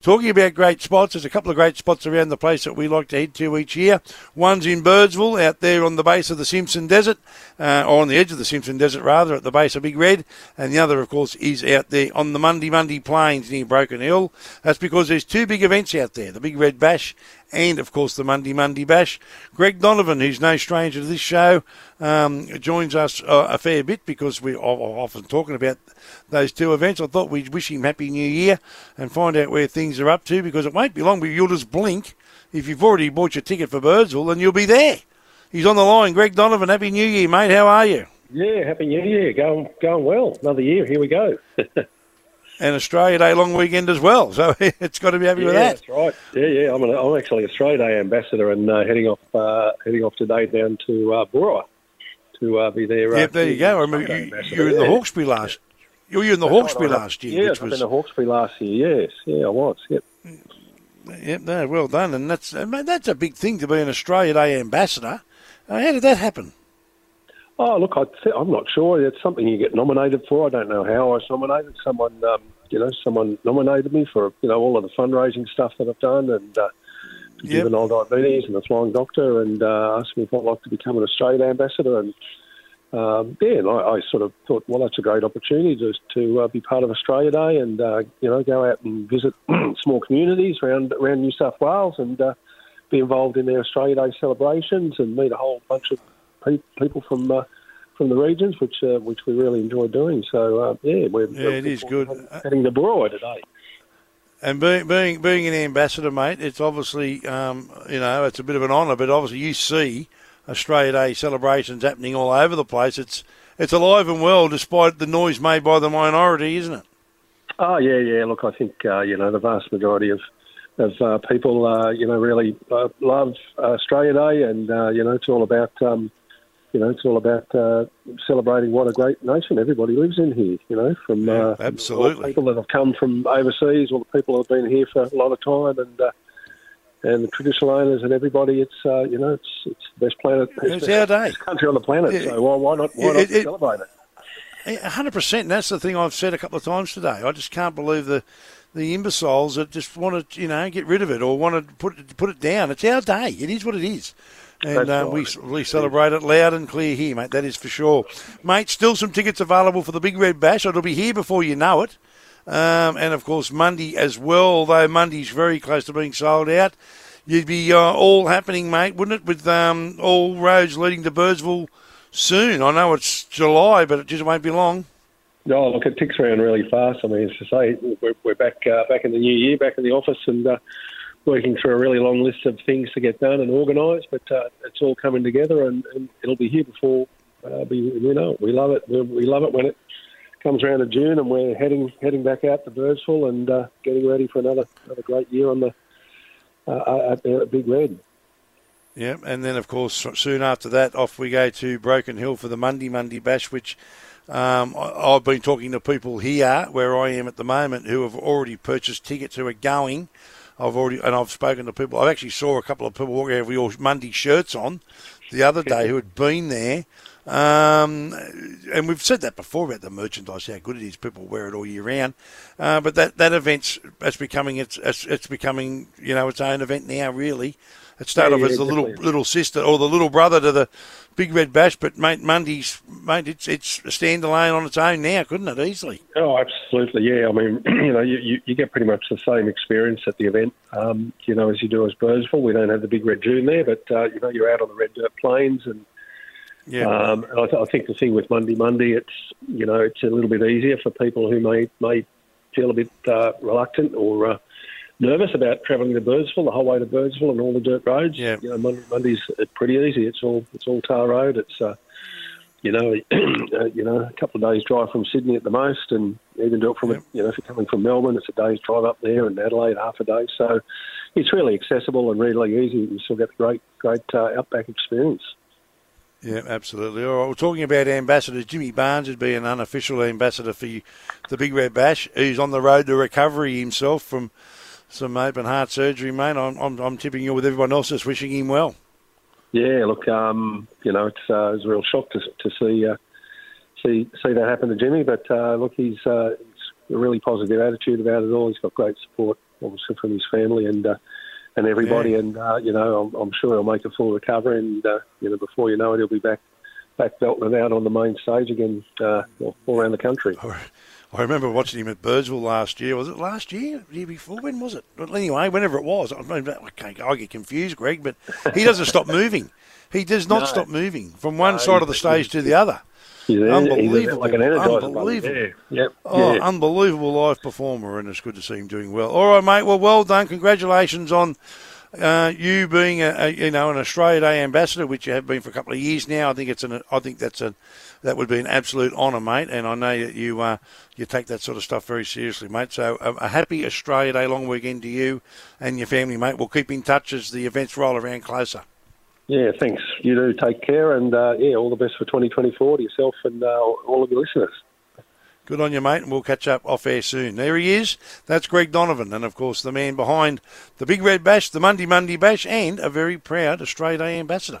Talking about great spots, there's a couple of great spots around the place that we like to head to each year. One's in Birdsville, out there on the base of the Simpson Desert, uh, or on the edge of the Simpson Desert, rather, at the base of Big Red. And the other, of course, is out there on the Mundy Mundy Plains near Broken Hill. That's because there's two big events out there the Big Red Bash and, of course, the Mundy Mundy Bash. Greg Donovan, who's no stranger to this show, um, joins us uh, a fair bit because we're often talking about those two events. I thought we'd wish him Happy New Year and find out where things are up to because it won't be long, but you'll just blink. If you've already bought your ticket for Birdsville, then you'll be there. He's on the line. Greg Donovan, Happy New Year, mate. How are you? Yeah, Happy New Year. Going, going well. Another year. Here we go. and Australia Day long weekend as well. So it's got to be happy yeah, with that. That's right. Yeah, yeah. I'm, an, I'm actually Australia Day ambassador and uh, heading off uh, heading off today down to uh, to uh, be there. Uh, yep, there you go. I mean, you, you were in the Hawkesbury last. You were in the Hawkesbury last year. Yeah, which was in the Hawkesbury last year. Yes, yeah, I was. Yep. Yep, no, well done, and that's I mean, that's a big thing to be an Australia Day ambassador. Uh, how did that happen? Oh, look, I th- I'm not sure. It's something you get nominated for. I don't know how I was nominated. Someone, um, you know, someone nominated me for, you know, all of the fundraising stuff that I've done and uh, yep. juvenile diabetes and the Flying Doctor and uh, asked me if I'd like to become an Australia ambassador. And, um, yeah, and I, I, sort of thought, well, that's a great opportunity to, to uh, be part of Australia Day and, uh, you know, go out and visit small communities around, around New South Wales and uh, be involved in their Australia Day celebrations and meet a whole bunch of people from uh, from the regions, which uh, which we really enjoy doing. So uh, yeah, we're yeah, it is good. Heading to today. And being, being being an ambassador, mate, it's obviously um, you know it's a bit of an honour, but obviously you see Australia Day celebrations happening all over the place. It's it's alive and well, despite the noise made by the minority, isn't it? Oh yeah, yeah. Look, I think uh, you know the vast majority of of uh, people, uh, you know, really uh, love Australia Day, and uh, you know, it's all about, um, you know, it's all about uh, celebrating what a great nation everybody lives in here. You know, from yeah, uh, absolutely people that have come from overseas, all the people that have been here for a lot of time, and uh, and the traditional owners and everybody. It's uh, you know, it's it's the best planet, it's, it's our day, country on the planet. It, so why, why not why not it, celebrate it? Hundred percent. That's the thing I've said a couple of times today. I just can't believe the the imbeciles that just want to, you know, get rid of it or want to put it, put it down. It's our day. It is what it is. And uh, we, we celebrate it loud and clear here, mate. That is for sure. Mate, still some tickets available for the Big Red Bash. It'll be here before you know it. Um, and, of course, Mundy as well, although Mundy's very close to being sold out. You'd be uh, all happening, mate, wouldn't it, with um, all roads leading to Birdsville soon? I know it's July, but it just won't be long. Oh, look, it ticks around really fast. I mean, as I say, we're, we're back uh, back in the new year, back in the office, and uh, working through a really long list of things to get done and organised. But uh, it's all coming together, and, and it'll be here before uh, we, we know it. We love it. We, we love it when it comes around to June, and we're heading heading back out to Birdsville and uh, getting ready for another another great year on the uh, at, at Big Red. Yeah, and then of course soon after that, off we go to Broken Hill for the Mundy Mundy Bash, which um, I, have been talking to people here where I am at the moment who have already purchased tickets who are going. I've already and I've spoken to people. I actually saw a couple of people walking out with your Mundy shirts on the other day who had been there. Um, and we've said that before about the merchandise, how good it is. People wear it all year round. Uh, but that, that event's it's becoming it's, it's, it's becoming you know its own event now. Really, it started yeah, off as the little little sister or the little brother to the Big Red Bash, but mate, Mundy's mate, it's it's a standalone on its own now, couldn't it? Easily. Oh, absolutely. Yeah, I mean, you know, you, you get pretty much the same experience at the event, um, you know, as you do as Birdsville. We don't have the Big Red June there, but uh, you know, you're out on the red dirt plains, and yeah, um, I, th- I think the thing with Mundy Mundy, it's you know, it's a little bit easier for people who may may feel a bit uh, reluctant or uh, nervous about travelling to Birdsville, the whole way to Birdsville and all the dirt roads. Yeah. You know, Mundy, Mundy's pretty easy. It's all it's all tar road. It's uh, you know, uh, you know, a couple of days drive from Sydney at the most, and even do it from, yep. you know, if you're coming from Melbourne, it's a day's drive up there, and Adelaide half a day. So it's really accessible and really easy. You still get the great, great uh, outback experience. Yeah, absolutely. All right, we're talking about ambassadors. Jimmy Barnes would be an unofficial ambassador for you, the Big Red Bash. He's on the road to recovery himself from some open heart surgery, mate. I'm, I'm, I'm tipping you with everyone else just wishing him well. Yeah, look, um, you know, it's, uh, it's a real shock to, to see uh, see see that happen to Jimmy. But uh, look, he's, uh, he's a really positive attitude about it all. He's got great support obviously from his family and uh, and everybody. Yeah. And uh, you know, I'm, I'm, sure he'll make a full recovery, and uh, you know, before you know it, he'll be back back belting it out on the main stage again, uh, all around the country. I remember watching him at Birdsville last year. Was it last year? Year before? When was it? Well, anyway, whenever it was. I, I get confused, Greg, but he doesn't stop moving. He does not no. stop moving from one no, side of the stage to the other. Yeah, unbelievable, like an unbelievable, yeah. Yep. Oh, yeah. unbelievable live performer, and it's good to see him doing well. All right, mate. Well, well done. Congratulations on uh, you being a, a, you know an Australia Day ambassador, which you have been for a couple of years now. I think it's an I think that's a that would be an absolute honour, mate. And I know that you uh, you take that sort of stuff very seriously, mate. So a, a happy Australia Day long weekend to you and your family, mate. We'll keep in touch as the events roll around closer. Yeah, thanks. You do take care, and uh, yeah, all the best for 2024 to yourself and uh, all of your listeners. Good on you, mate, and we'll catch up off air soon. There he is. That's Greg Donovan, and of course, the man behind the Big Red Bash, the Mundy Mundy Bash, and a very proud Australia Day ambassador.